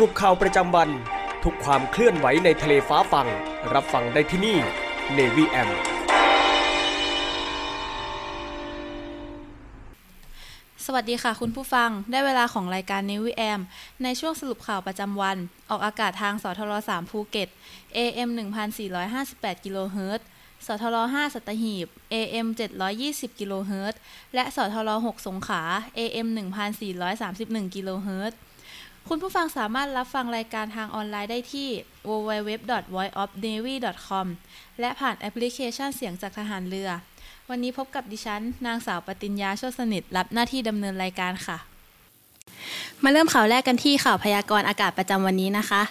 รุปข่าวประจำวัน ทุกความเคลื่อนไหวในทะเลฟ้าฟัง รับฟังได้ที่นี่ Navy M สวัสดีค่ะคุณผู้ฟัง ได้เวลาของรายการ Navy M ในช่วงสรุปข่าวประจำวัน ออกอากาศทางสทร3ภูเก็ต AM 1458กิโลเฮิรตซ์สทร5สัตหีบ AM 720กิโลเฮิรตซ์และสทร6สงขลา AM 1431กิโลเฮิรตซ์ คุณผู้ฟังสามารถรับฟังรายการทางออนไลน์ได้ที่ www.voiceofnavy.com และผ่านแอปพลิเคชันเสียงจากทหารเรือ วันนี้พบกับดิฉัน นางสาวปติญญาโชติสนิท รับหน้าที่ดำเนินรายการค่ะ มาเริ่มข่าวแรกกันที่ข่าวพยากรณ์อากาศประจำวันนี้นะคะ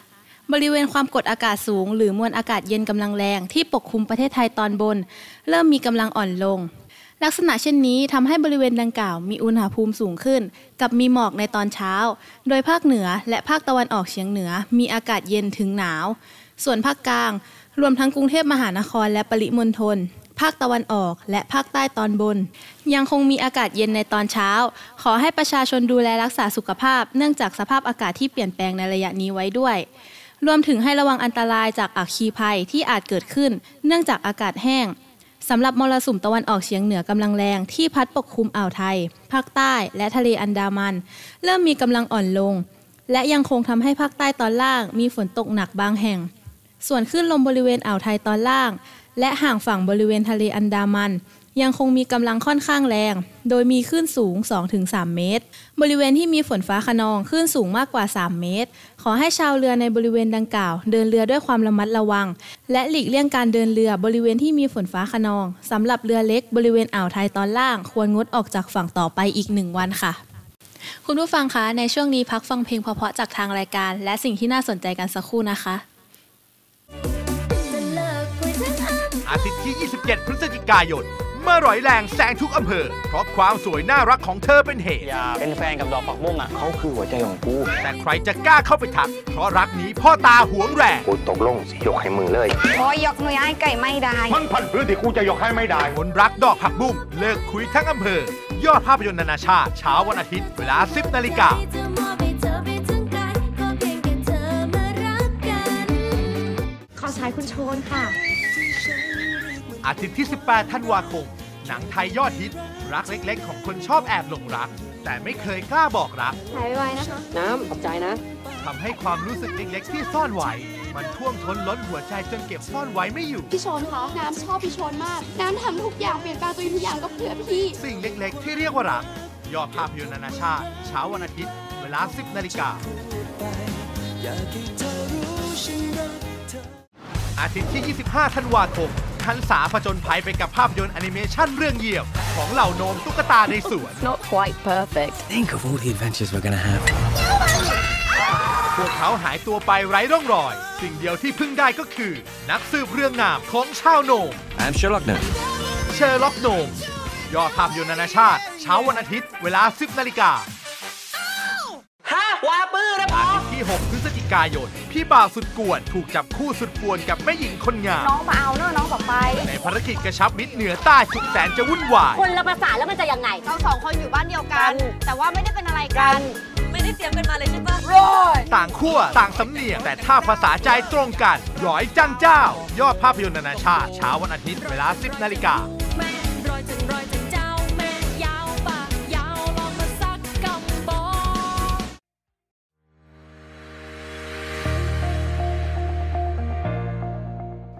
บริเวณความกดอากาศสูง หรือมวลอากาศเย็นกำลังแรงที่ปกคลุมประเทศไทยตอนบน เริ่มมีกำลังอ่อนลง ลักษณะเช่นนี้ทำให้บริเวณดังกล่าวมีอุณหภูมิสูงขึ้น กับมีหมอกในตอนเช้า โดยภาคเหนือและภาคตะวันออกเฉียงเหนือ มีอากาศเย็นถึงหนาว ส่วนภาคกลาง รวมทั้งกรุงเทพมหานครและปริมณฑลภาคตะวันออกและภาคใต้ตอนบน ยังคงมีอากาศเย็นในตอนเช้า ขอให้ประชาชนดูแลรักษาสุขภาพ เนื่องจากสภาพอากาศที่เปลี่ยนแปลงในระยะนี้ไว้ด้วย รวมถึงให้ระวังอันตรายจากอัคคีภัยที่อาจเกิดขึ้น เนื่องจากอากาศแห้ง สำหรับมรสุมตะวันออกเฉียงเหนือกำลังแรงที่พัดปกคลุมอ่าวไทย ภาคใต้และทะเลอันดามัน เริ่มมีกำลังอ่อนลง และยังคงทำให้ภาคใต้ตอนล่างมีฝนตกหนักบางแห่ง ส่วนคลื่นลมบริเวณอ่าวไทยตอนล่าง และห่างฝั่งบริเวณทะเลอันดามัน ยังคงมีกำลังค่อนข้างแรง โดยมีคลื่นสูง 2-3 เมตร บริเวณที่มีฝนฟ้าขนองคลื่นสูงมากกว่า 3 เมตร ขอให้ชาวเรือในบริเวณดังกล่าว เดินเรือด้วยความระมัดระวัง และหลีกเลี่ยงการเดินเรือบริเวณที่มีฝนฟ้าขนองสำหรับเรือเล็กบริเวณอ่าวไทยตอนล่าง ควรงดออกจากฝั่งต่อไปอีกหนึ่งวันค่ะ คุณผู้ฟังคะในช่วงนี้พักฟังเพลงเพราะๆจากทางรายการ และสิ่งที่น่าสนใจกันสักครู่นะคะอาทิตย์ที่ 27 พฤศจิกายน เมื่อร่อยแรงแซงทุกอำเภอ เพราะความสวยน่ารักของเธอเป็นเหตุ อยากเป็นแฟนกับดอกผักบุ้งอะเขาคือหัวใจของกูแต่ใครจะกล้าเข้าไปทัก เพราะรักนี้พ่อตาหวงแรง กูตกลงสิยกให้มึงเลยโอ้ยยกมือให้ไก่ไม่ได้ มันพันพื้นที่กูจะยกให้ไม่ได้ คนรักดอกผักบุ้งเลิกคุยทั้งอำเภอ ยอดภาพยนตร์นานาชาติเช้าวันอาทิตย์เวลา 10นาฬิกา ขอสายคุณโชนค่ะ อาทิตย์ที่ 18 ธันวาคม หนังไทยยอดฮิต รักเล็กๆ ของคนชอบแอบหลงรัก แต่ไม่เคยกล้าบอกรักหายไวนะคะ น้ำขอบใจนะ ทำให้ความรู้สึกเล็กๆ ที่ซ่อนไว้ มันท่วมท้นล้นหัวใจจนเก็บซ่อนไว้ไม่อยู่ พี่ชนคะน้ำชอบพี่ชนมาก น้ำทำทุกอย่างเปลี่ยนแปลงตัวเองทุกอย่างก็เพื่อพี่ สิ่งเล็กๆ ที่เรียกว่ารัก ยอดภาพยนตร์นานาชาติ เช้าวันอาทิตย์ เวลา 10นาฬิกา อาทิตย์ที่ 25 ธันวาคม ทันสาผจญภัยไปกับภาพยนตร์แอนิเมชันเรื่องเหยี่ยมของเหล่าโนมตุ๊กตาในสวน not quite perfect Think of all the adventures we're gonna have. พวกเขาหายตัวไปไร้ร่องรอย สิ่งเดียวที่พึ่งได้ก็คือ นักสืบเรืองนามของชาวโนม I'm Sherlock Gnomes. เชอร์ล็อกโนมยอดภาพยนตร์นานาชาติ เช้าวันอาทิตย์ เวลา 10นาฬิกา อาทิตย์ที่ 6 พฤศจิกายน พี่บ่าวสุดกวนถูกจับคู่สุดกวนกับแม่หญิงคนงาม น้องมาเอาเนอะน้องบอกไป ในภารกิจกระชับมิตรเหนือใต้สุดแสนจะวุ่นวาย คนละภาษาแล้วมันจะยังไง เราสองคนอยู่บ้านเดียวกัน แต่ว่าไม่ได้เป็นอะไรกัน ไม่ได้เตรียมกันมาเลยใช่ปะต่างขั้วต่างสำเนียง แต่ถ้าภาษาใจตรงกันร้อยจันเจ้า ยอดภาพยนตร์นานาชาติเช้าวันอาทิตย์เวลา 10นาฬิกา แม่รอยจังรอยจัง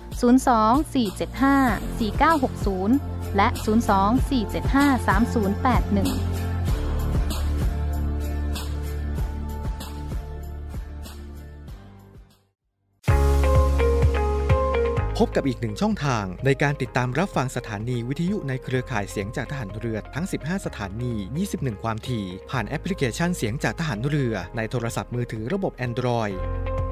02-475-4960 และ 02-475-3081พบกับอีกหนึ่งช่องทางในการติดตามรับฟังสถานีวิทยุในเครือข่ายเสียงจากทหารเรือทั้ง 15 สถานี 21 ความถี่ ผ่านแอปพลิเคชันเสียงจากทหารเรือในโทรศัพท์มือถือระบบ Android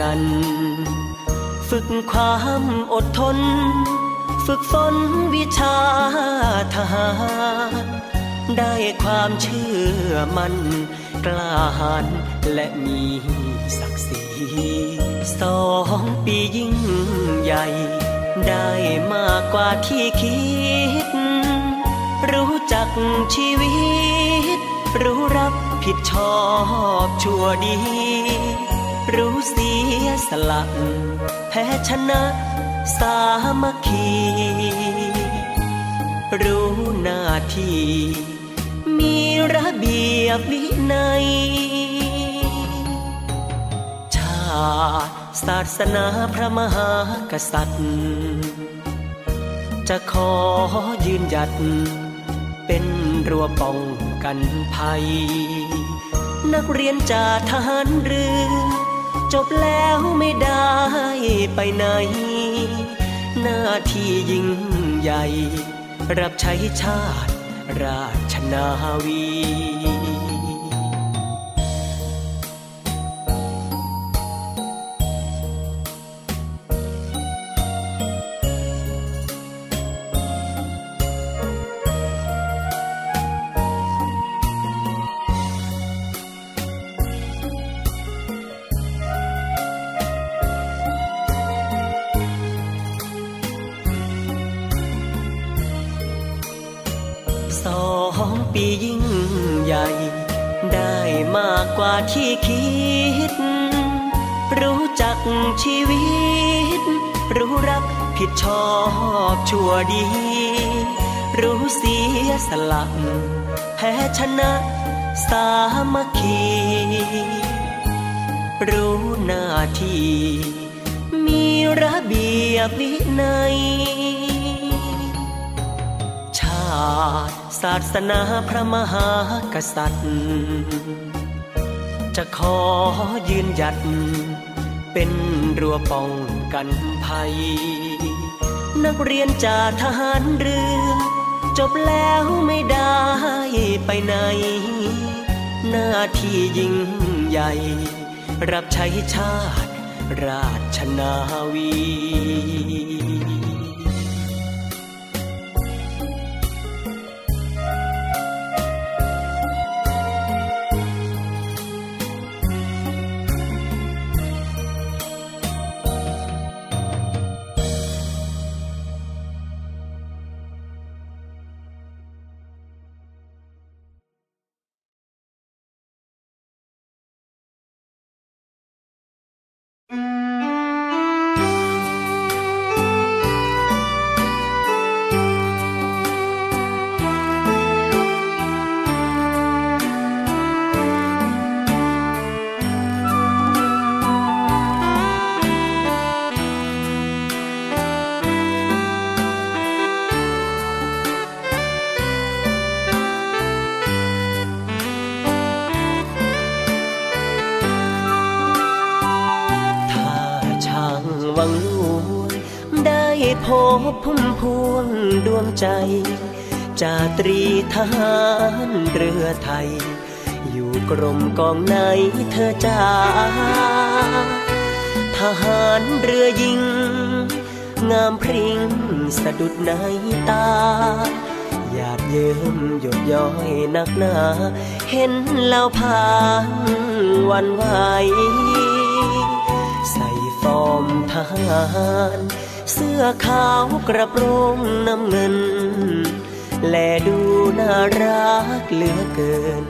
กัน ฝึกความอดทน ฝึกฝนวิชาทหารได้ความเชื่อมันกล้าหาญและมีศักดิ์ศรีสองปียิ่งใหญ่ ได้มากกว่าที่คิด รู้จักชีวิต รู้รับผิดชอบชั่วดี รู้เสียสละแพ้ชนะสามัคคี รู้หน้าที่มีระเบียบวินัย ชาติศาสนาพระมหากษัตริย์ จะขอยืนหยัด เป็นรั้วป้องกันภัย นักเรียนจากทหารเรือ จบแล้วไม่ได้ไปไหน หน้าที่ยิ่งใหญ่ รับใช้ชาติราชนาวี ที่คิด รู้จักชีวิต รู้รักผิดชอบชั่วดี รู้เสียสละแพ้ชนะสามัคคี รู้หน้าที่ มีระเบียบวินัย ชาติศาสนาพระมหากษัตริย์ จะขอยืนหยัด เป็นรั้วป้องกันภัย นักเรียนจากทหารเรือ จบแล้วไม่ได้ไปไหน หน้าที่ยิ่งใหญ่ รับใช้ชาติราชนาวี ใจ จาตรีทหารเรือไทย อยู่กรมกองไหนเธอจ้าทหารเรือยิง งามพริ้งสะดุดในตาหยาดเยิ้มหยดย้อยนักหนา เห็นแล้วพานวันไหว ใส่ฟอร์มทหาร เสื้อขาวกระโปรงน้ำเงิน แลดูน่ารักเหลือเกิน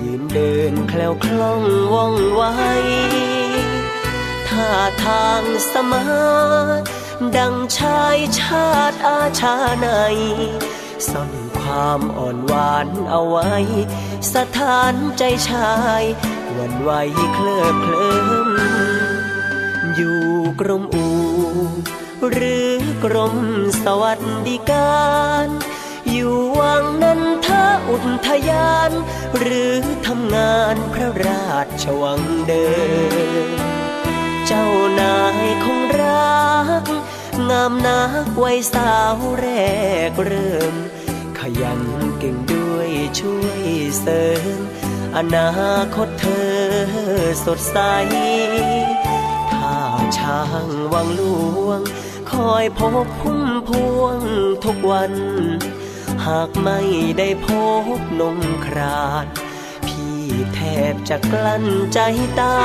ยืนเดินแคล้วคล่องว่องไวท่าทางสมาดังชายชาติอาชาในซ่อนความอ่อนหวานเอาไว้ สถานใจชายวันไหวเคลิบเคลิ้มอยู่กรมอู หรือกรมสวัสดิการ อยู่วังนันทอุทยาน หรือทำงานพระราชวังเดิมเจ้านายคงรัก งามนักวัยสาวแรกเริ่ม ขยันเก่งด้วยช่วยเสริมอนาคตเธอสดใส ถ้าช้างวังหลวง คอยพบพุ่มพวงทุกวัน หากไม่ได้พบนมคราด พี่แทบจะกลั้นใจตา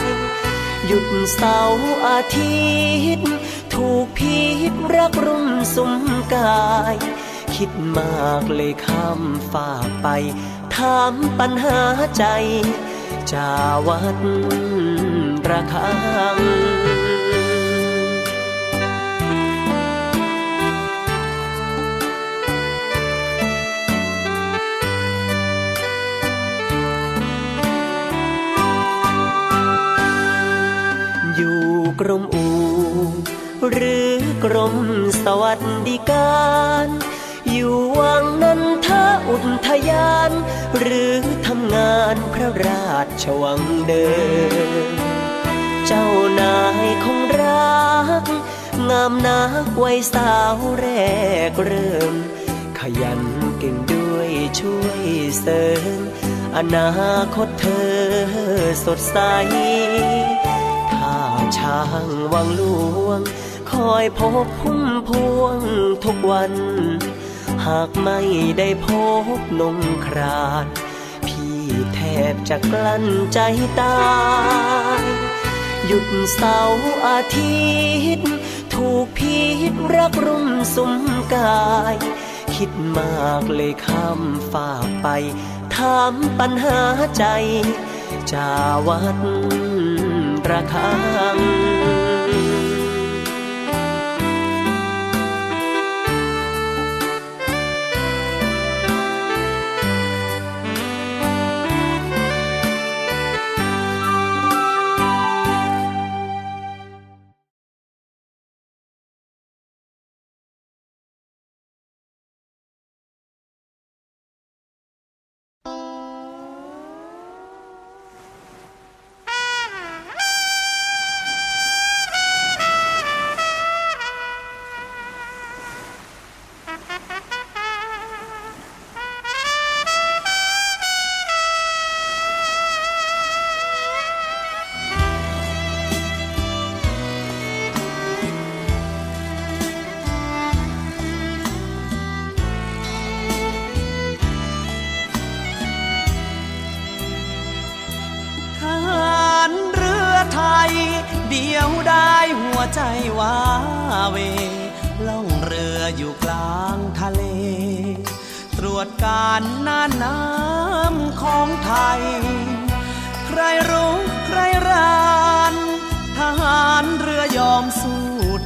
ย หยุดเสาร์อาทิตย์ ถูกพิษรักรุ่มสุมกาย คิดมากเลยข้ามฝากไป ถามปัญหาใจ จาวัดระคัง กรมอูหรือกรมสวัสดิการ อยู่วังนันทอุทยาน หรือทำงานพระราชวังเดิม เจ้านายคงรัก งามนักไวยสาวแรกเริ่ม ขยันเก่งด้วยช่วยเสริมอนาคตเธอสดใส ช้างวังหลวง คอยพบพุ่มพวงทุกวัน หากไม่ได้พบนมคราด พี่แทบจะกลั้นใจตาย หยุดเสาร์อาทิตย์ ถูกพิษรักรุมสุมกาย คิดมากเลยข้ามฝากไป ถามปัญหาใจจาวัด ระคัง จการน่านน้ำของไทย ใครรู้ใครรานทหารเรือยอมสู้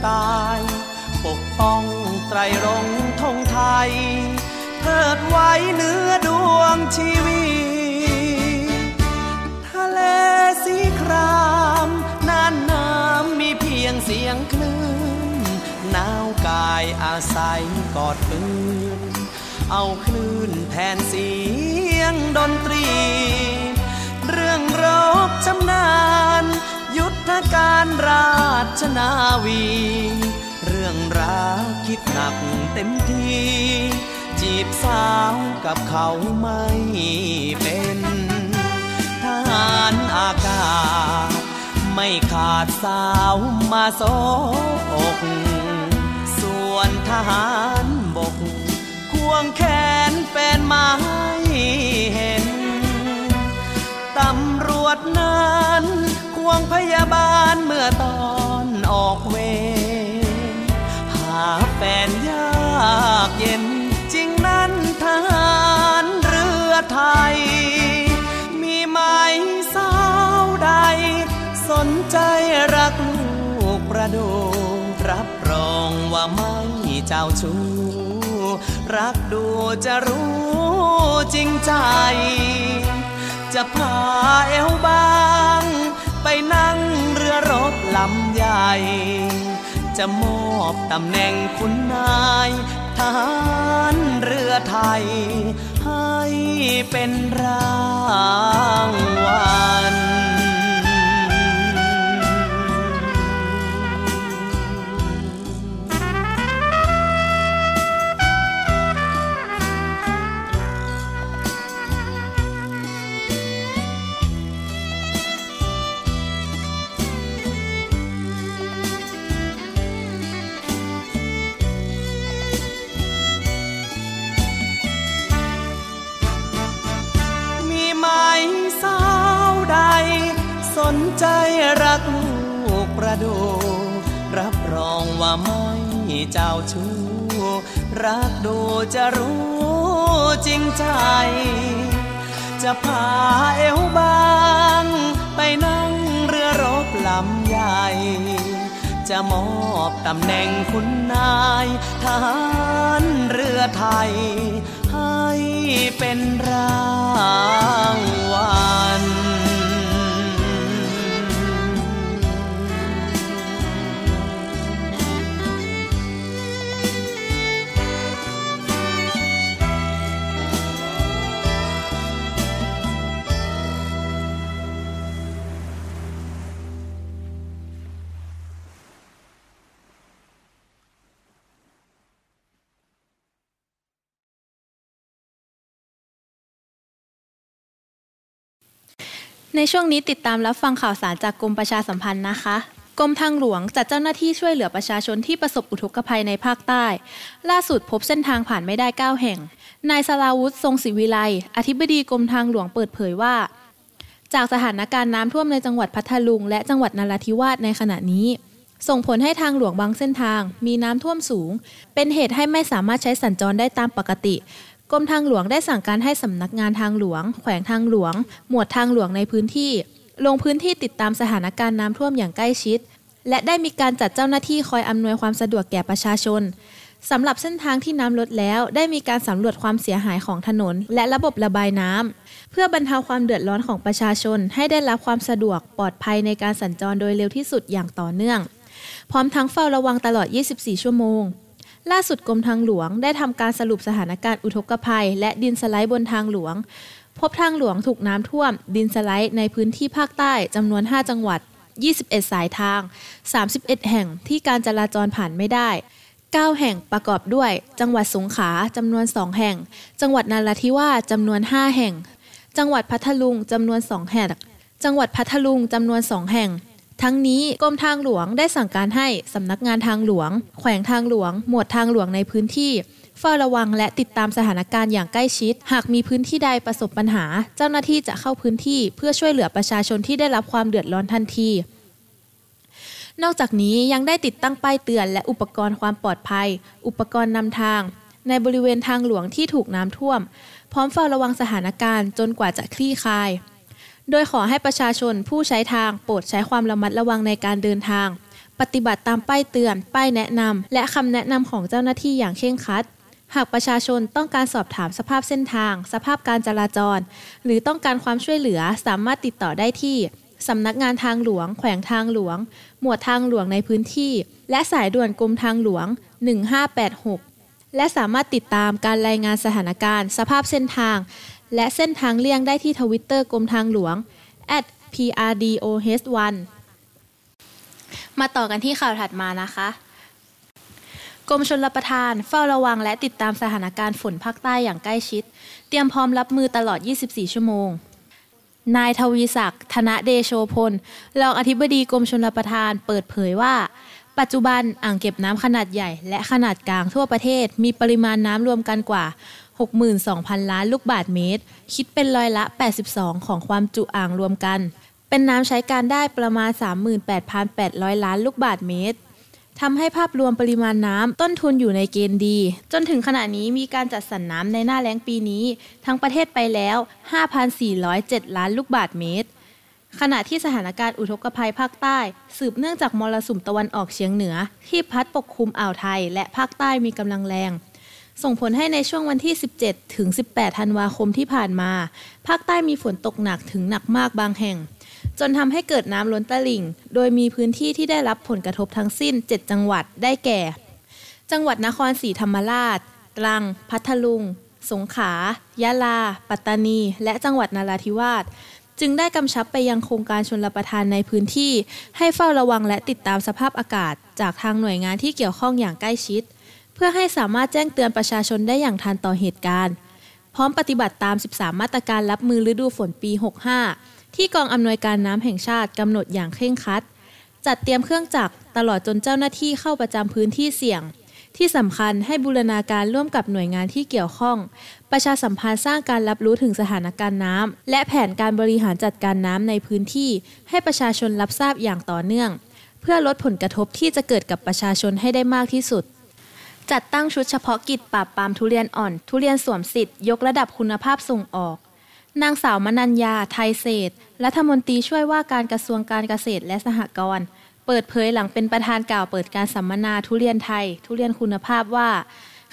ตาย ปกป้องไตรรงค์ธงไทยเทิดไว้เนื้อดวงชีวิต ทะเลสีครามน่านน้ำมีเพียงเสียงคลื่นหนาวกายอาศัยกอดปืน เอาคลื่นแทนเสียงดนตรี เรื่องรบชำนาญ ยุทธการราชนาวี เรื่องรักคิดหนักเต็มที จีบสาวกับเขาไม่เป็นทหารอากาศ ไม่ขาดสาวมาโซอก ส่วนทหาร วงแขนเป็นไม้เห็น ตำรวจนั้นควงพยาบาลเมื่อตอนออกเวรหาแฟนยากเย็น จริงนั้นทหารเรือไทย มีไหมสาวใด สนใจรักลูกประดูรับรองว่าไม่เจ้าชู้ รักดูจะรู้จริงใจ จะพาเอวบาง ไปนั่งเรือรบลำใหญ่ จะมอบตำแหน่งคุณนายทหารเรือไทย ให้เป็นรางวัล ว่าไม่เจ้าชู้รักดูจะรู้จริงใจ จะพาเอวบางไปนั่งเรือรบลำใหญ่ จะมอบตำแหน่งคุณนายทหารเรือไทย ให้เป็นรางวัล ในช่วงนี้ติดตามรับฟังข่าวสารจากกรมประชาสัมพันธ์นะคะกรมทางหลวงจัดเจ้าหน้าที่ช่วยเหลือประชาชนที่ประสบอุทกภัยในภาคใต้ ล่าสุดพบเส้นทางผ่านไม่ได้ 9 แห่ง นายสราวุธทรงศิวิไลอธิบดีกรมทางหลวงเปิดเผยว่า จากสถานการณ์น้ำท่วมในจังหวัดพัทลุง และจังหวัดนราธิวาสในขณะนี้ ส่งผลให้ทางหลวงบางเส้นทาง มีน้ำท่วมสูง เป็นเหตุให้ไม่สามารถใช้สัญจรได้ตามปกติ กรมทางหลวงได้สั่งการให้สำนักงานทางหลวง แขวงทางหลวง หมวดทางหลวงในพื้นที่ ลงพื้นที่ติดตามสถานการณ์น้ำท่วมอย่างใกล้ชิด และได้มีการจัดเจ้าหน้าที่คอยอำนวยความสะดวกแก่ประชาชนสำหรับเส้นทางที่น้ำลดแล้ว ได้มีการสำรวจความเสียหายของถนน และระบบระบายน้ำเพื่อบรรเทาความเดือดร้อนของประชาชน ให้ได้รับความสะดวกปลอดภัยในการสัญจรโดยเร็วที่สุดอย่างต่อเนื่อง พร้อมทั้งเฝ้าระวังตลอด 24 ชั่วโมง ล่าสุดกรมทางหลวงได้ทำการสรุปสถานการณ์อุทกภัย และดินสไลด์บนทางหลวง พบทางหลวงถูกน้ำท่วม ดินสไลด์ในพื้นที่ภาคใต้จำนวน 5 จังหวัด 21 สายทาง 31 แห่งที่การจราจรผ่านไม่ได้ 9 แห่งประกอบด้วย จังหวัดสงขลาจำนวน 2 แห่ง จังหวัดนาราธิวาสจำนวน 5 แห่ง จังหวัดพัทลุงจำนวน 2 แห่ง จังหวัดพัทลุงจำนวน 2 แห่ง ทั้งนี้กรมทางหลวงได้สั่งการให้สำนักงานทางหลวง แขวงทางหลวง หมวดทางหลวงในพื้นที่เฝ้าระวังและติดตามสถานการณ์อย่างใกล้ชิด หากมีพื้นที่ใดประสบปัญหา เจ้าหน้าที่จะเข้าพื้นที่เพื่อช่วยเหลือประชาชนที่ได้รับความเดือดร้อนทันที นอกจากนี้ยังได้ติดตั้งป้ายเตือนและอุปกรณ์ความปลอดภัย อุปกรณ์นำทาง ในบริเวณทางหลวงที่ถูกน้ำท่วม พร้อมเฝ้าระวังสถานการณ์จนกว่าจะคลี่คลาย โดยขอให้ประชาชนผู้ใช้ทางโปรดใช้ความระมัดระวังในการเดินทาง ปฏิบัติตามป้ายเตือน ป้ายแนะนำ และคำแนะนำของเจ้าหน้าที่อย่างเคร่งครัด หากประชาชนต้องการสอบถามสภาพเส้นทาง สภาพการจราจร หรือต้องการความช่วยเหลือสามารถติดต่อได้ที่สำนักงานทางหลวง แขวงทางหลวง หมวดทางหลวงในพื้นที่ และสายด่วนกรมทางหลวง 1586 และสามารถติดตามการรายงานสถานการณ์ สภาพเส้นทาง และเส้นทางเลี่ยงได้ที่ทวิตเตอร์กรมทางหลวง @prdoh1 มาต่อกันที่ข่าวถัดมานะคะ กรมชลประทานเฝ้าระวังและติดตามสถานการณ์ฝนภาคใต้อย่างใกล้ชิด เตรียมพร้อมรับมือตลอด 24 ชั่วโมงนายทวีศักดิ์ ธนเดโชพล รองอธิบดีกรมชลประทาน เปิดเผยว่า ปัจจุบันอ่างเก็บน้ำขนาดใหญ่ และขนาดกลางทั่วประเทศ มีปริมาณน้ำรวมกันกว่า 62,000 ล้านลูกบาศก์เมตร คิดเป็นร้อยละ 82 ของความจุอ่างรวมกัน เป็นน้ำใช้การได้ประมาณ 38,800 ล้านลูกบาศก์เมตรทำให้ภาพรวมปริมาณน้ำต้นทุนอยู่ในเกณฑ์ดี จนถึงขณะนี้มีการจัดสรรน้ำในหน้าแล้งปีนี้ ทั้งประเทศไปแล้ว 5,407 ล้านลูกบาศก์เมตร ขณะที่สถานการณ์อุทกภัยภาคใต้ สืบเนื่องจากมรสุมตะวันออกเฉียงเหนือ ที่พัดปกคลุมอ่าวไทยและภาคใต้มีกำลังแรง ส่งผลให้ในช่วงวันที่ 17 ถึง 18 ธันวาคมที่ผ่านมา ภาคใต้มีฝนตกหนักถึงหนักมากบางแห่ง จนทำให้เกิดน้ำล้นตลิ่ง โดยมีพื้นที่ที่ได้รับผลกระทบทั้งสิ้น 7 จังหวัดได้แก่ จังหวัดนครศรีธรรมราช ตรัง พัทลุง สงขลา ยะลา ปัตตานี และจังหวัดนราธิวาสจึงได้กำชับไปยังโครงการชนรประทานในพื้นที่ ให้เฝ้าระวังและติดตามสภาพอากาศ จากทางหน่วยงานที่เกี่ยวข้องอย่างใกล้ชิด เพื่อให้สามารถแจ้งเตือนประชาชนได้อย่างทันต่อเหตุการณ์ พร้อมปฏิบัติตาม 13 มาตรการรับมือฤดูฝนปี 65 ที่กองอำนวยการน้ำแห่งชาติกำหนดอย่างเคร่งครัด จัดเตรียมเครื่องจักรตลอดจนเจ้าหน้าที่เข้าประจำพื้นที่เสี่ยง ที่สำคัญให้บูรณาการร่วมกับหน่วยงานที่เกี่ยวข้อง ประชาสัมพันธ์สร้างการรับรู้ถึงสถานการณ์น้ำและแผนการบริหารจัดการน้ำในพื้นที่ ให้ประชาชนรับทราบอย่างต่อเนื่อง เพื่อลดผลกระทบที่จะเกิดกับประชาชนให้ได้มากที่สุด จัดตั้งชุดเฉพาะกิจปราบปรามทุเรียนอ่อน ทุเรียนสวมสิทธิ์ยกระดับคุณภาพส่งออก นางสาวมนัญญา ไทยเศษรัฐมนตรีช่วยว่าการกระทรวงการเกษตรและสหกรณ์เปิดเผยหลังเป็นประธานกล่าวเปิดการสัมมนาทุเรียนไทย ทุเรียนคุณภาพว่า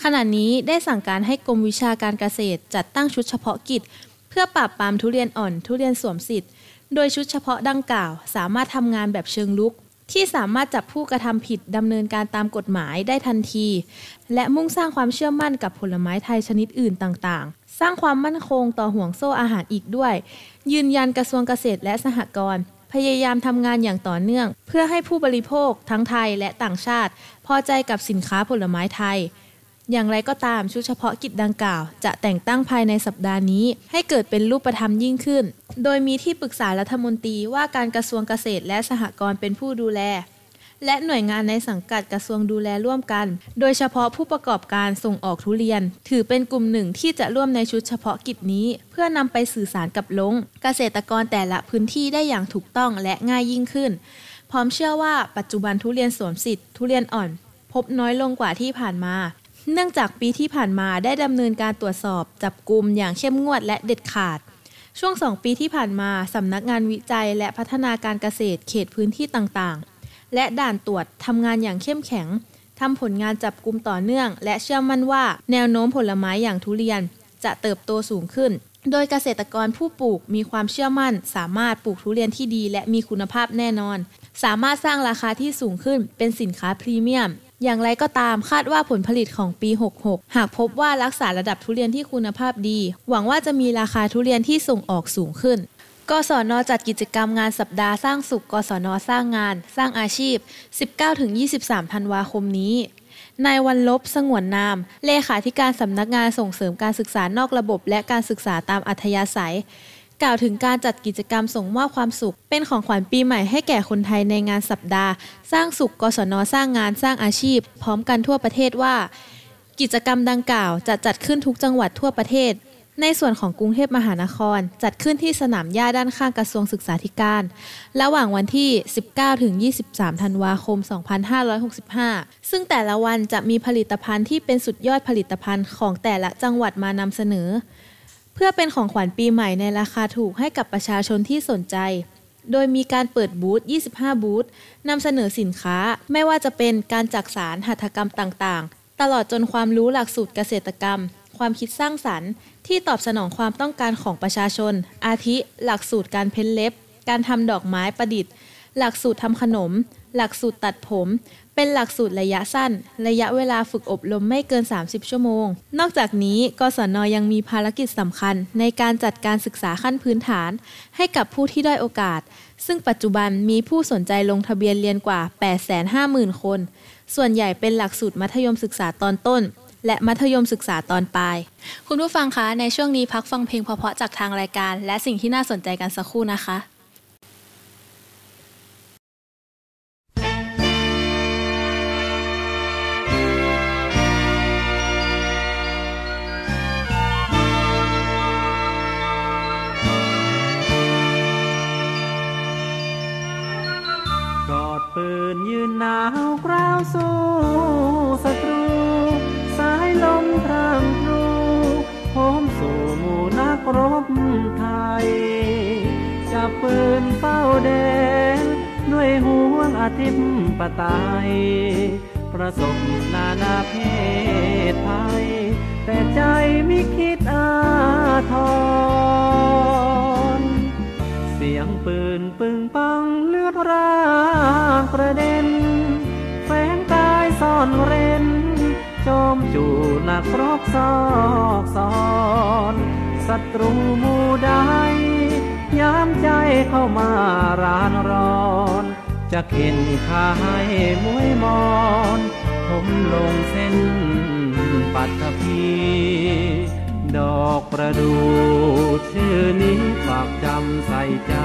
ขณะนี้ได้สั่งการให้กรมวิชาการเกษตร จัดตั้งชุดเฉพาะกิจ เพื่อปราบปรามทุเรียนอ่อน ทุเรียนสวมสิทธิ์ โดยชุดเฉพาะดังกล่าว สามารถทำงานแบบเชิงลุก ที่สามารถจับผู้กระทำผิดดำเนินการตามกฎหมายได้ทันที และมุ่งสร้างความเชื่อมั่นกับผลไม้ไทยชนิดอื่นต่างๆ สร้างความมั่นคงต่อห่วงโซ่อาหารอีกด้วย ยืนยันกระทรวงเกษตรและสหกรณ์พยายามทำงานอย่างต่อเนื่อง เพื่อให้ผู้บริโภคทั้งไทยและต่างชาติ พอใจกับสินค้าผลไม้ไทย อย่างไรก็ตามชุดเฉพาะกิจดังกล่าว จะแต่งตั้งภายในสัปดาห์นี้ ให้เกิดเป็นรูปธรรมยิ่งขึ้น โดยมีที่ปรึกษารัฐมนตรีว่าการกระทรวงเกษตรและสหกรณ์เป็นผู้ดูแล และหน่วยงานในสังกัดกระทรวงดูแลร่วมกัน โดยเฉพาะผู้ประกอบการส่งออกทุเรียน ถือเป็นกลุ่มหนึ่งที่จะร่วมในชุดเฉพาะกิจนี้ เพื่อนำไปสื่อสารกับลงเกษตรกรแต่ละพื้นที่ได้อย่างถูกต้องและง่ายยิ่งขึ้น พร้อมเชื่อว่าปัจจุบันทุเรียนสวมสิทธิ์ทุเรียนอ่อน พบน้อยลงกว่าที่ผ่านมา เนื่องจากปีที่ผ่านมาได้ดำเนินการตรวจสอบจับกลุ่มอย่างเข้มงวดและเด็ดขาด ช่วงสองปีที่ผ่านมาสำนักงานวิจัยและพัฒนาการเกษตรเขตพื้นที่ต่างๆ และด่านตรวจทำงานอย่างเข้มแข็งทำผลงานจับกลุ่มต่อเนื่อง และเชื่อมั่นว่า แนวโน้มผลไม้อย่างทุเรียน จะเติบโตสูงขึ้น โดยเกษตรกรผู้ปลูกมีความเชื่อมั่น สามารถปลูกทุเรียนที่ดีและมีคุณภาพแน่นอน สามารถสร้างราคาที่สูงขึ้นเป็นสินค้าพรีเมียม อย่างไรก็ตามคาดว่าผลผลิตของปี 66 หากพบว่ารักษาระดับทุเรียนที่คุณภาพดี หวังว่าจะมีราคาทุเรียนที่ส่งออกสูงขึ้นกศนจัดกิจกรรมงานสัปดาห์สร้างสุข กศนสร้างงาน สร้างอาชีพ 19-23 ธันวาคมนี้ นายวันลบสงวนนาม เลขาธิการสำนักงานส่งเสริมการศึกษานอกระบบและการศึกษาตามอัธยาศัย กล่าวถึงการจัดกิจกรรมส่งมอบความสุข เป็นของขวัญปีใหม่ให้แก่คนไทยในงานสัปดาห์ สร้างสุขกศนสร้างงานสร้างอาชีพ พร้อมกันทั่วประเทศว่า กิจกรรมดังกล่าวจะจัดขึ้นทุกจังหวัดทั่วประเทศ ในส่วนของกรุงเทพมหานคร จัดขึ้นที่สนามหญ้าด้านข้างกระทรวงศึกษาธิการ ระหว่างวันที่ 19ถึง23 ธันวาคม 2565 ซึ่งแต่ละวันจะมีผลิตภัณฑ์ที่เป็นสุดยอดผลิตภัณฑ์ของแต่ละจังหวัดมานำเสนอ เพื่อเป็นของขวัญปีใหม่ในราคาถูกให้กับประชาชนที่สนใจ โดยมีการเปิดบูธ 25 บูธนำเสนอสินค้าไม่ว่าจะเป็นการจักสารหัตถกรรมต่างๆ ตลอดจนความรู้หลักสูตรเกษตรกรรม ความคิดสร้างสรรค์ ที่ตอบสนองความต้องการของประชาชน อาทิ หลักสูตรการเพ้นเล็บ การทำดอกไม้ประดิษฐ์ หลักสูตรทำขนม หลักสูตรตัดผม เป็นหลักสูตรระยะสั้น ระยะเวลาฝึกอบรมไม่เกิน 30 ชั่วโมง นอกจากนี้กศนยังมีภารกิจสำคัญ ในการจัดการศึกษาขั้นพื้นฐาน ให้กับผู้ที่ด้อยโอกาส ซึ่งปัจจุบันมีผู้สนใจลงทะเบียนเรียนกว่า 850,000 คน ส่วนใหญ่เป็นหลักสูตรมัธยมศึกษาตอนต้น และมัธยมศึกษาตอนปลาย คุณผู้ฟังคะ ในช่วงนี้พักฟังเพลงเพราะๆจากทางรายการ และสิ่งที่น่าสนใจกันสักครู่นะคะ ปืนยืนหนาวกราวสู้ศัตรู สายลมพรางพรูพร้อมสู่หมู่นักรบไทย จับปืนเฝ้าแดนด้วยห่วงอาทิตย์ปไตยประสบนานาเพศภัย แต่ใจไม่คิดอาทร งปืนปึงปังเลือดร่างกระเด็นแฝงกายซ่อนเร้นจอมจูนักรบซอกซอนศัตรูมูใดย้ำใจเข้ามารานร้อน จะเข็นข้ายมวยมอนผมลงเส้นปัตภี ดอกประดู่ชื่อนี้ฝากจำใส่ใจ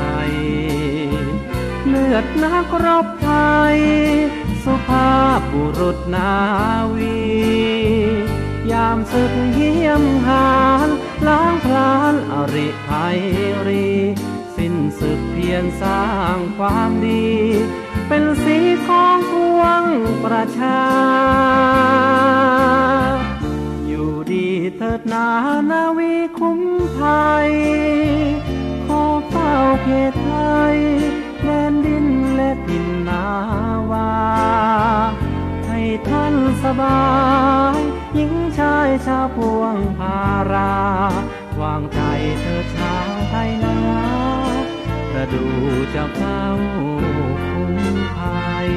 เลือดนักรบไทย สุภาพบุรุษนาวี ยามศึกเยี่ยมหานล้างพลานอริภัยรี สิ้นศึกเพียรสร้างความดี เป็นสีประชาอยู่ดี เถิดนานาวีคุ้มภัย ขอเฝ้าเขตไทยแดนดินและดินนาวา ให้ท่านสบาย หญิงชายชาวพวงพาราวางใจเธอชาวไทยนาประดูจะเฝ้าคุ้มภัย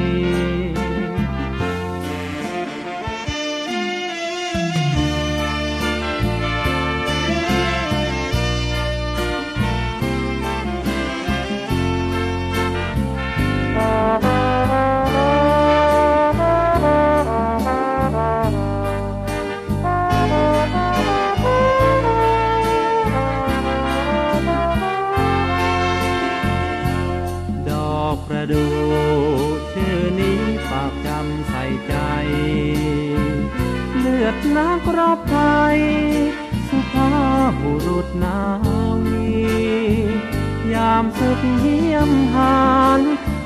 ดนักรบไทย สุภาพบุรุษนาวี ยามศึกเยี่ยมหาน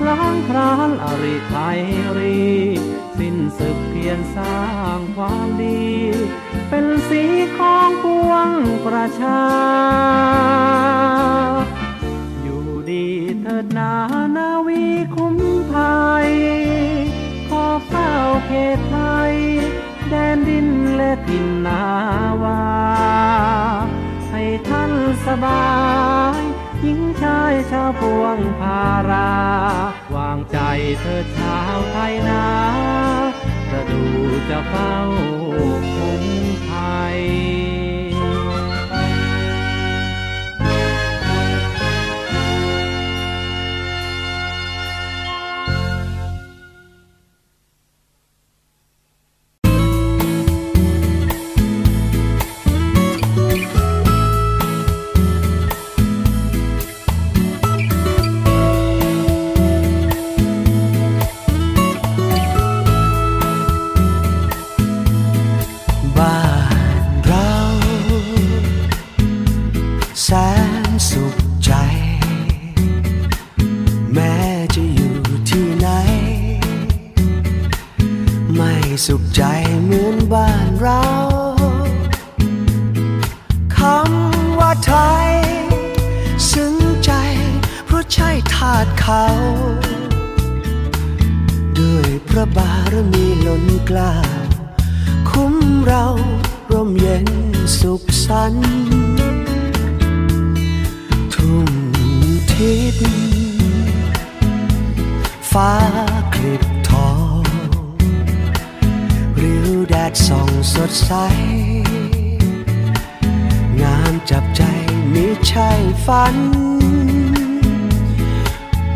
ล้างพรานอริไทยรี สิ้นศึกเพียรสร้างความดี เป็นสีของปวงประชา อยู่ดีเถิดนานาวีคุ้มภัยขอเฝ้าเขตไทย แดนดินและทินนาวา ให้ท่านสบาย หญิงชายชาวพวงพารา วางใจเธอชาวไทยนาประดูจะเฝ้าคงไทย สุขใจเหมือนบ้านเราคำว่าไทย ซึ้งใจ เพราะใช่ทาสเขา ด้วยพระบารมีล้นกล้า คุ้มเราร่มเย็นสุขสันต์ทุ่งทิศ ใส งามจับใจมิใช่ฝัน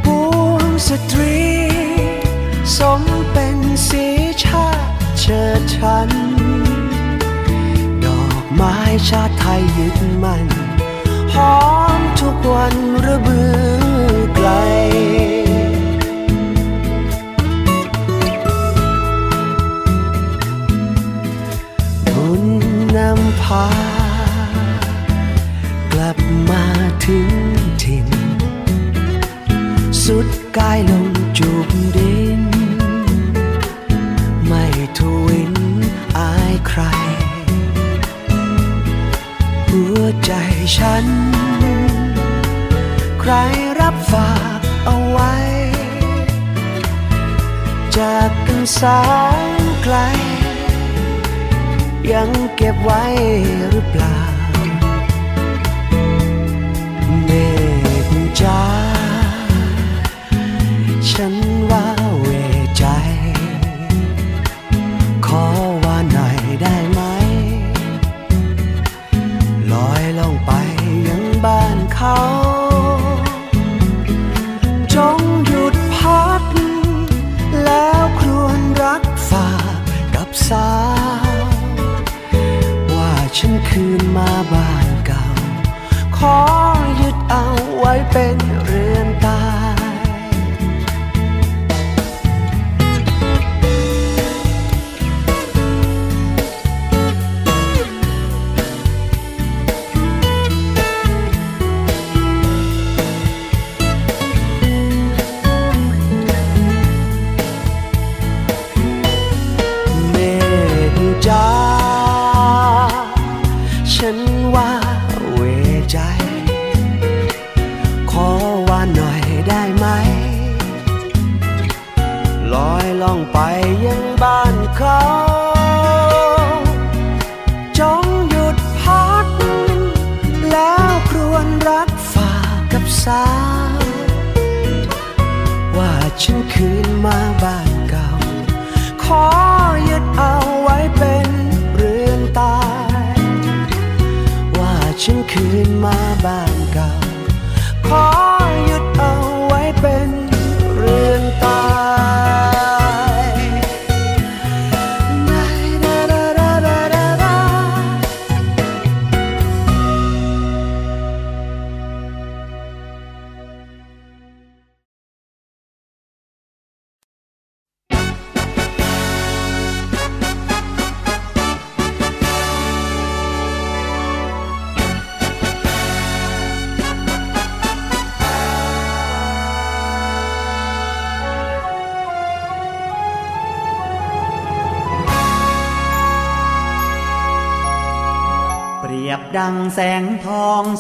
ปวงสตรี สมเป็นสีชาติเชิดชัน ดอกไม้ชาติไทยยึดมันหอมทุกวันระเบือไกลา กลับมาถึงถิ่น สุดกายลงจูบดิน ไม่ทวินอายใคร หัวใจฉัน ใครรับฝากเอาไว้ จากกันแสนไกล ยังเก็บไว้หรือเปล่า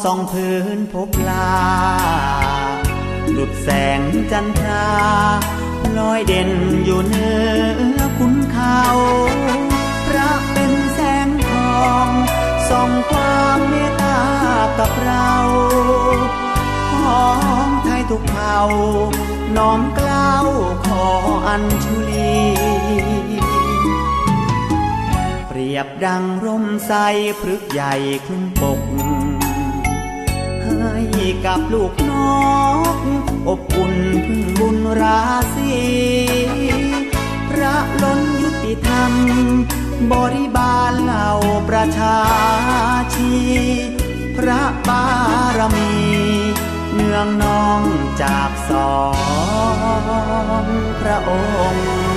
ส่องพื้นพบลาหลุดแสงจันทราลอยเด่นอยู่เหนือขุนเขาพระเป็นแสงทองส่องความเมตตากับเราของไทยทุกเผ่าน้อมกล้าวขออัญชุลีเปรียบดังร่มใสพฤกษ์ใหญ่คลุมปก กับลูกนกอบอุ่นพึ่งบุญราศีพระล้นยุติธรรม บริบาลเหล่าประชาชี พระบารมีเนืองนองจากสองพระองค์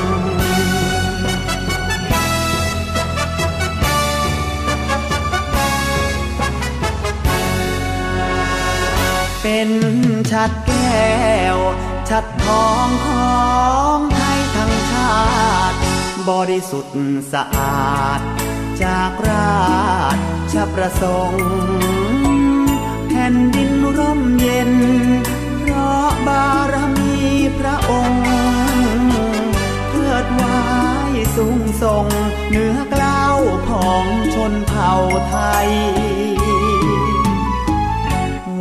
เป็นชัดแก้ว ชัดทองของไทยทั้งชาติ บริสุทธิ์สะอาด จากราชประสงค์แผ่นดินร่มเย็น เพราะบารมีพระองค์เทิดไว้สูงส่งเหนือกล้าวของชนเผ่าไทย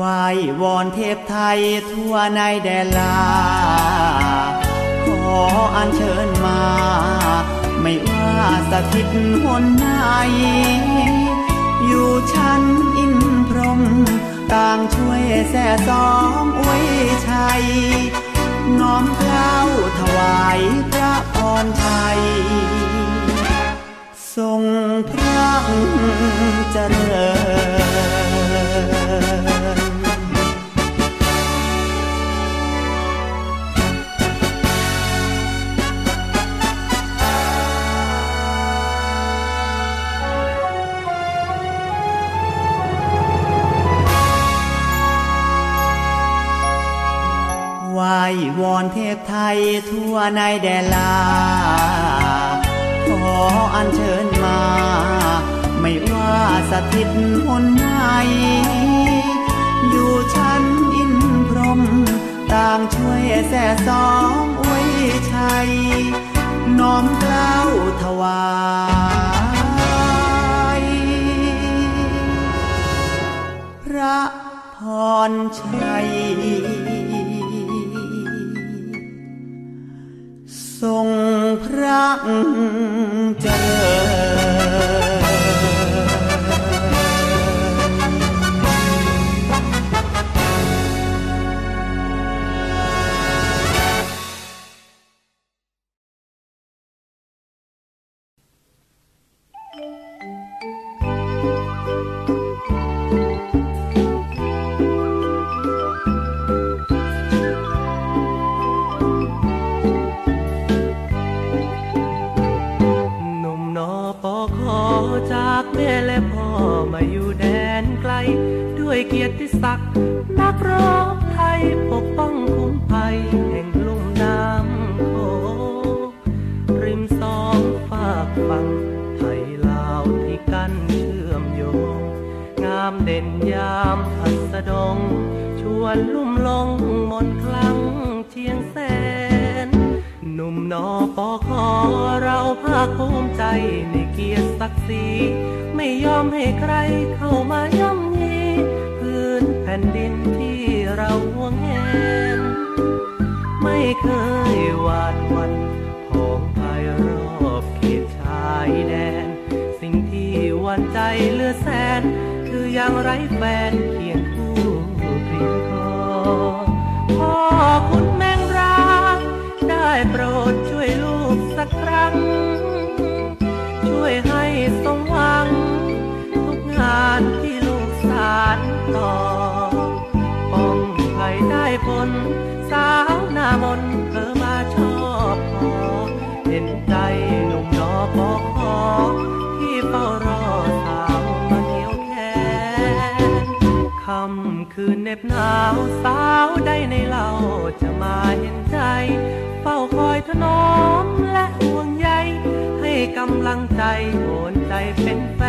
ไหววอนเทพไทยทั่วในแดนลา ขออัญเชิญมา ไม่ว่าสถิตหนไหนอยู่ชั้นอินพรหมต่างช่วยแส่ซ้อมอวยชัย น้อมเกล้า ในแดลา ขออัญเชิญมา ไม่ว่าสถิตหนไหนอยู่ชั้นอินพรหมต่างช่วยแส่ซ้อมอวยชัย น้อมกล้าวถวายพระพรชัย พระเจริญ นอปอขอเราภาคภูมิใจในเกียรติศักดิ์ศรีไม่ยอมให้ใครเข้ามาย่ำยีพื้นแผ่นดินที่เราห่วงแหนไม่เคยหวาดหวันผองภายรอบเขตชายแดน สิ่งที่หวันใจเลือแสน คืออยังไรแฟนเคียง ต่อป้องใครได้ผลสาวหน้ามนเธอมาชอบพอเห็นใจหนุ่มนอปอขอที่เฝ้ารอสาวมาเกี่ยวแขนคำคืนเหน็บหนาวสาวได้ในเล่าจะมาเห็นใจ เฝ้าคอยถนอมและห่วงใยให้กำลังใจโอนใจเป็นแฟ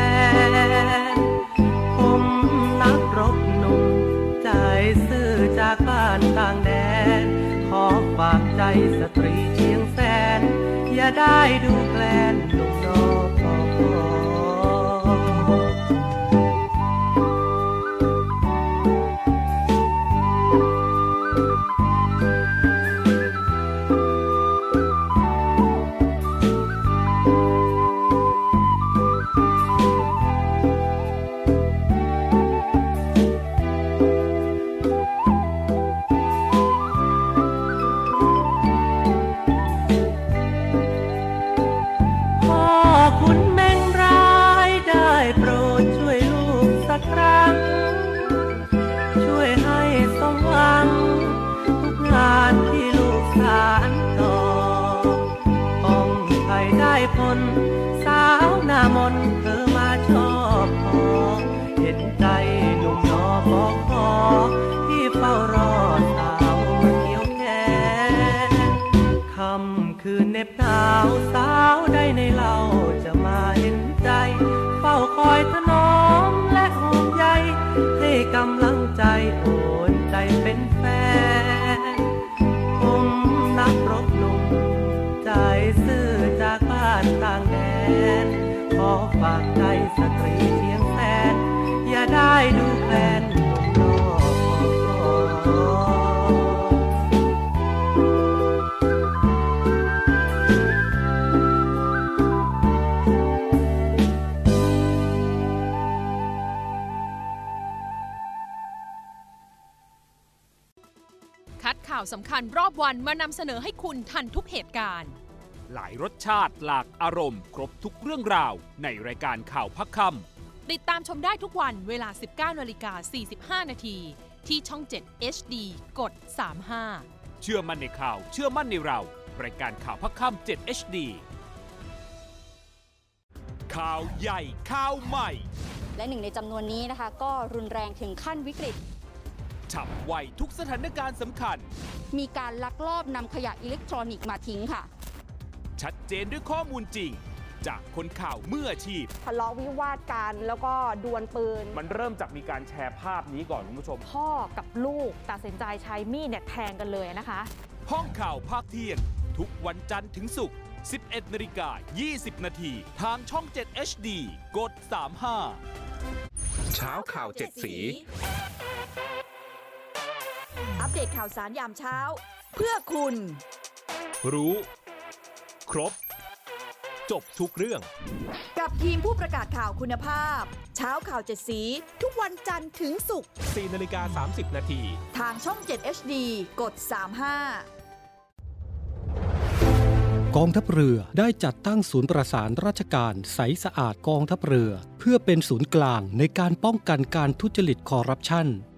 นผม จากบ้านต่างแดน ขอฝากใจสตรีเชียงแสน อย่าได้ดูแคลนหนุ่ คัญรอบวันมานำเสนอให้คุณทันทุกเหตุการณ์ หลายรสชาติหลากอารมณ์ ครบทุกเรื่องราว ในรายการข่าวพักคติดตามชมได้ทุกวันเวลา 19นาฬิกา45 นาที ที่ช่อง 7 HD กด 35ำเชื่อมั่นในข่าว เชื่อมั่นในเรา รายการข่าวพักคำ7 HD ข่าวใหญ่ข่าวใหม่ และหนึ่งในจำนวนนี้นะคะ ก็รุนแรงถึงขั้นวิกฤต ฉับไวทุกสถานการณ์สำคัญ มีการลักลอบนำขยะอิเล็กทรอนิกส์มาทิ้งค่ะ ชัดเจนด้วยข้อมูลจริง จากคนข่าวมืออาชีพ ทะเลาะวิวาทกันแล้วก็ดวลปืน มันเริ่มจากมีการแชร์ภาพนี้ก่อนคุณผู้ชม พ่อกับลูกตัดสินใจใช้มีดเนี่ยแทงกันเลยนะคะ ห้องข่าวภาคเที่ยง ทุกวันจันทร์ถึงศุกร์ 11นาฬิกา20 นาทีทางช่อง 7 HD กด 35 เช้าข่าวเจ็ดสี อัปเดตข่าวสารยามเช้า เพื่อคุณ รู้ ครบ จบทุกเรื่อง กับทีมผู้ประกาศข่าวคุณภาพ เช้าข่าวเจ็ดสี ทุกวันจันทร์ถึงศุกร์4นาฬิกา30 นาที ทางช่อง 7 HD กด 35กองทัพเรือได้จัดตั้งศูนย์ประสานราชการใสสะอาดกองทัพเรือ เพื่อเป็นศูนย์กลางในการป้องกันการทุจริตคอร์รัปชัน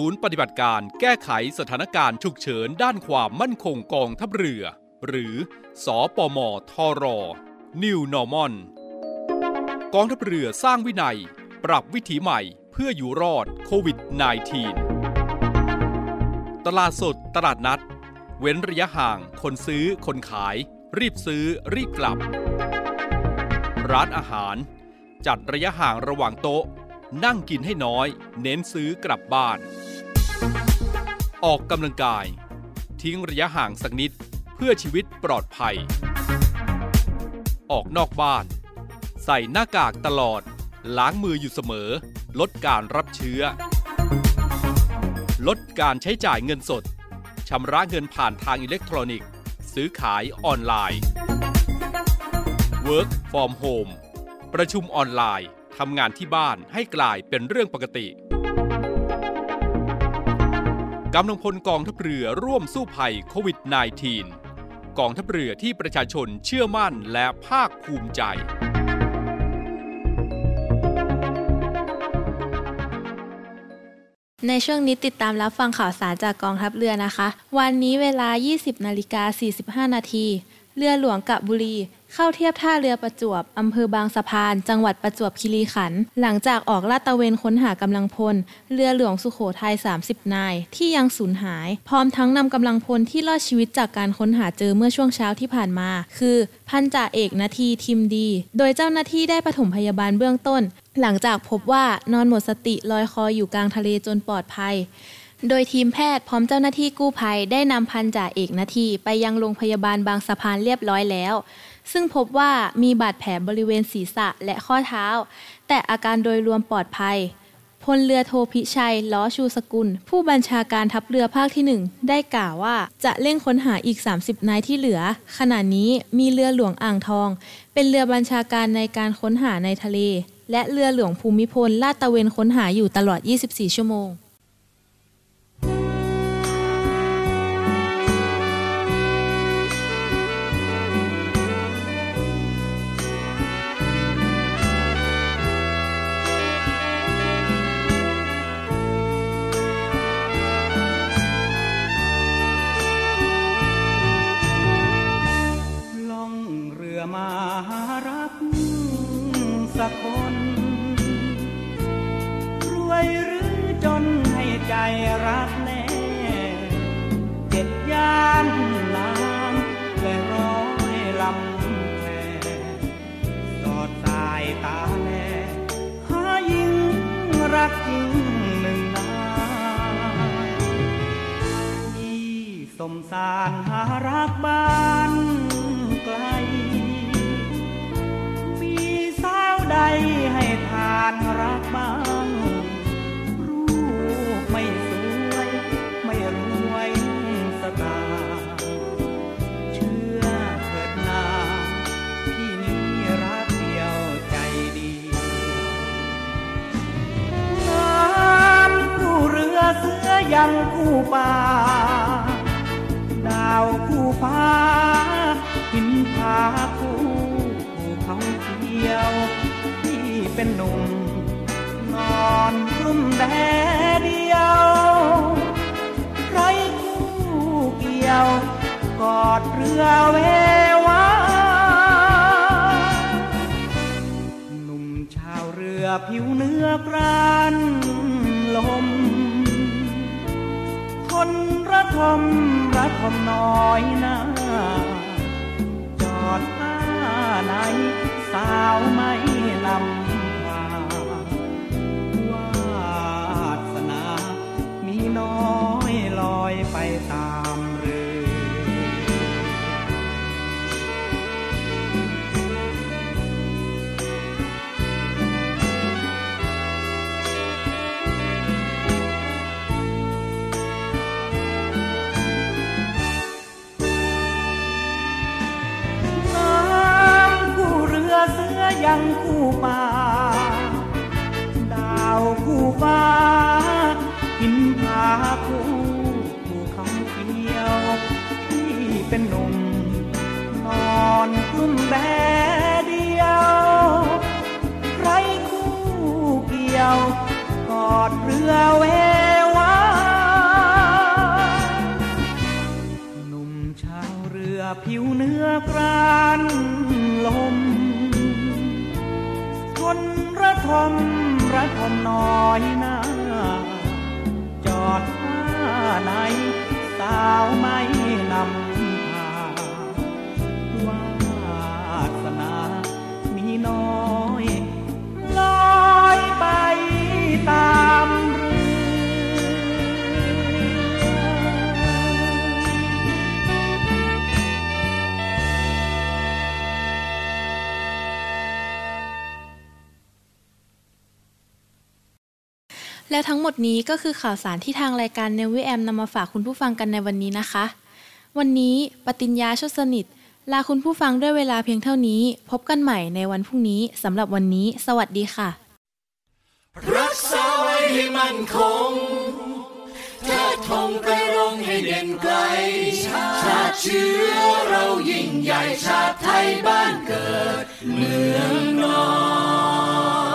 ศูนย์ปฏิบัติการแก้ไขสถานการณ์ฉุกเฉินด้านความมั่นคงกองทัพเรือ หรือสอปมทร New Normal กองทัพเรือสร้างวินัย ปรับวิถีใหม่เพื่ออยู่รอดโควิด -19 ตลาดสดตลาดนัด เว้นระยะห่างคนซื้อคนขาย รีบซื้อรีบกลับ ร้านอาหาร จัดระยะห่างระหว่างโต๊ะ นั่งกินให้น้อย เน้นซื้อกลับบ้าน ออกกำลังกาย ทิ้งระยะห่างสักนิดเพื่อชีวิตปลอดภัย ออกนอกบ้าน ใส่หน้ากากตลอด ล้างมืออยู่เสมอ ลดการรับเชื้อ ลดการใช้จ่ายเงินสดชำระเงินผ่านทางอิเล็กทรอนิกส์ ซื้อขายออนไลน์ Work from home ประชุมออนไลน์ ทำงานที่บ้านให้กลายเป็นเรื่องปกติกำลังพลกองทัพเรือร่วมสู้ภัยโควิด -19 กองทัพเรือที่ประชาชนเชื่อมั่นและภาคภูมิใจ ในช่วงนี้ติดตามรับฟังข่าวสารจากกองทัพเรือนะคะ วันนี้เวลา 20 นาฬิกา 45 นาที เรือหลวงกะบุรี เข้าเทียบท่าเรือประจวบ อำเภอบางสะพาน จังหวัดประจวบคีรีขันธ์หลังจากออกลาดตระเวนค้นหากำลังพล เรือหลวงสุโขทัย 30 นาย ที่ยังสูญหาย พร้อมทั้งนำกำลังพลที่รอดชีวิตจากการค้นหาเจอเมื่อช่วงเช้าที่ผ่านมา คือพันจ่าเอกนาทีทิมดี โดยเจ้าหน้าที่ได้ปฐมพยาบาลเบื้องต้น หลังจากพบว่านอนหมดสติลอยคออยู่กลางทะเลจนปลอดภัยโดยทีมแพทย์พร้อมเจ้าหน้าที่กู้ภัยได้นำพันจ่าเอกนาทีไปยังโรงพยาบาลบางสะพานเรียบร้อยแล้ว ซึ่งพบว่ามีบาดแผลบริเวณศีรษะและข้อเท้า แต่อาการโดยรวมปลอดภัยพลเรือโทพิชัย ล้อชูสกุล ผู้บัญชาการทัพเรือภาคที่ 1 ได้กล่าวว่าจะเร่งค้นหาอีก 30 นายที่เหลือ ขณะนี้มีเรือหลวงอ่างทอง เป็นเรือบัญชาการในการค้นหาในทะเล และเรือหลวงภูมิพลลาดตะเวนค้นหาอยู่ตลอด 24 ชั่วโมง มาหารักสักคน รวยหรือจนให้ใจรักแน่เจ็ดย่านน้ำและร้อยลำแพสอดสายตาแลหายิงรักจริงหนึ่งนายที่สมสารหารักบ้านไกล ให้ทานรักบ้างรูปไม่สวย ไม่รวยสตา เชื่อเถิดนาพี่นี้รักเดียวใจดีงามคู่เรือเสือยังคู่ป่า ดาวคู่ฟ้าหินผาคู่ภูเขาเขียว เป็นหนุ่ม นอนรุ่มแดดเดียวไรคู่เกี่ยว กอดเรือเววาหนุ่มชาวเรือผิวเนื้อกรานลม คนระทมระทมน้อยหนาจอดท่าไหนสาวไม่นำ งคู่ป่า ดาวคู่ฟ้าหินผาคู่ภูเขาเขียวที่เป็นหนุ่มนอนกุ้มแดเดียว ใครคู่เกี่ยวกอดเรือเววาหนุ่มชาวเรือผิวเนื้อกรา ทมระทมน้อยหน้า จอดท่าไหนสาวไหม และทั้งหมดนี้ก็คือข่าวสารที่ทางรายการเนวิแอมนำมาฝากคุณผู้ฟังกันในวันนี้นะคะ วันนี้ปติญญาชดสนิท ลาคุณผู้ฟังด้วยเวลาเพียงเท่านี้ พบกันใหม่ในวันพรุ่งนี้สำหรับวันนี้ สวัสดีค่ะ รักษาไว้ให้มันคงเธอทงไปรงให้เด่นไกล ชาติเชื้อเรายิ่งใหญ่ชาติไทยบ้านเกิด เมืองนอน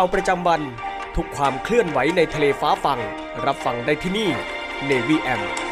ข่าวประจำวัน ทุกความเคลื่อนไหวในทะเลฟ้าฟัง รับฟังได้ที่นี่ Navy AM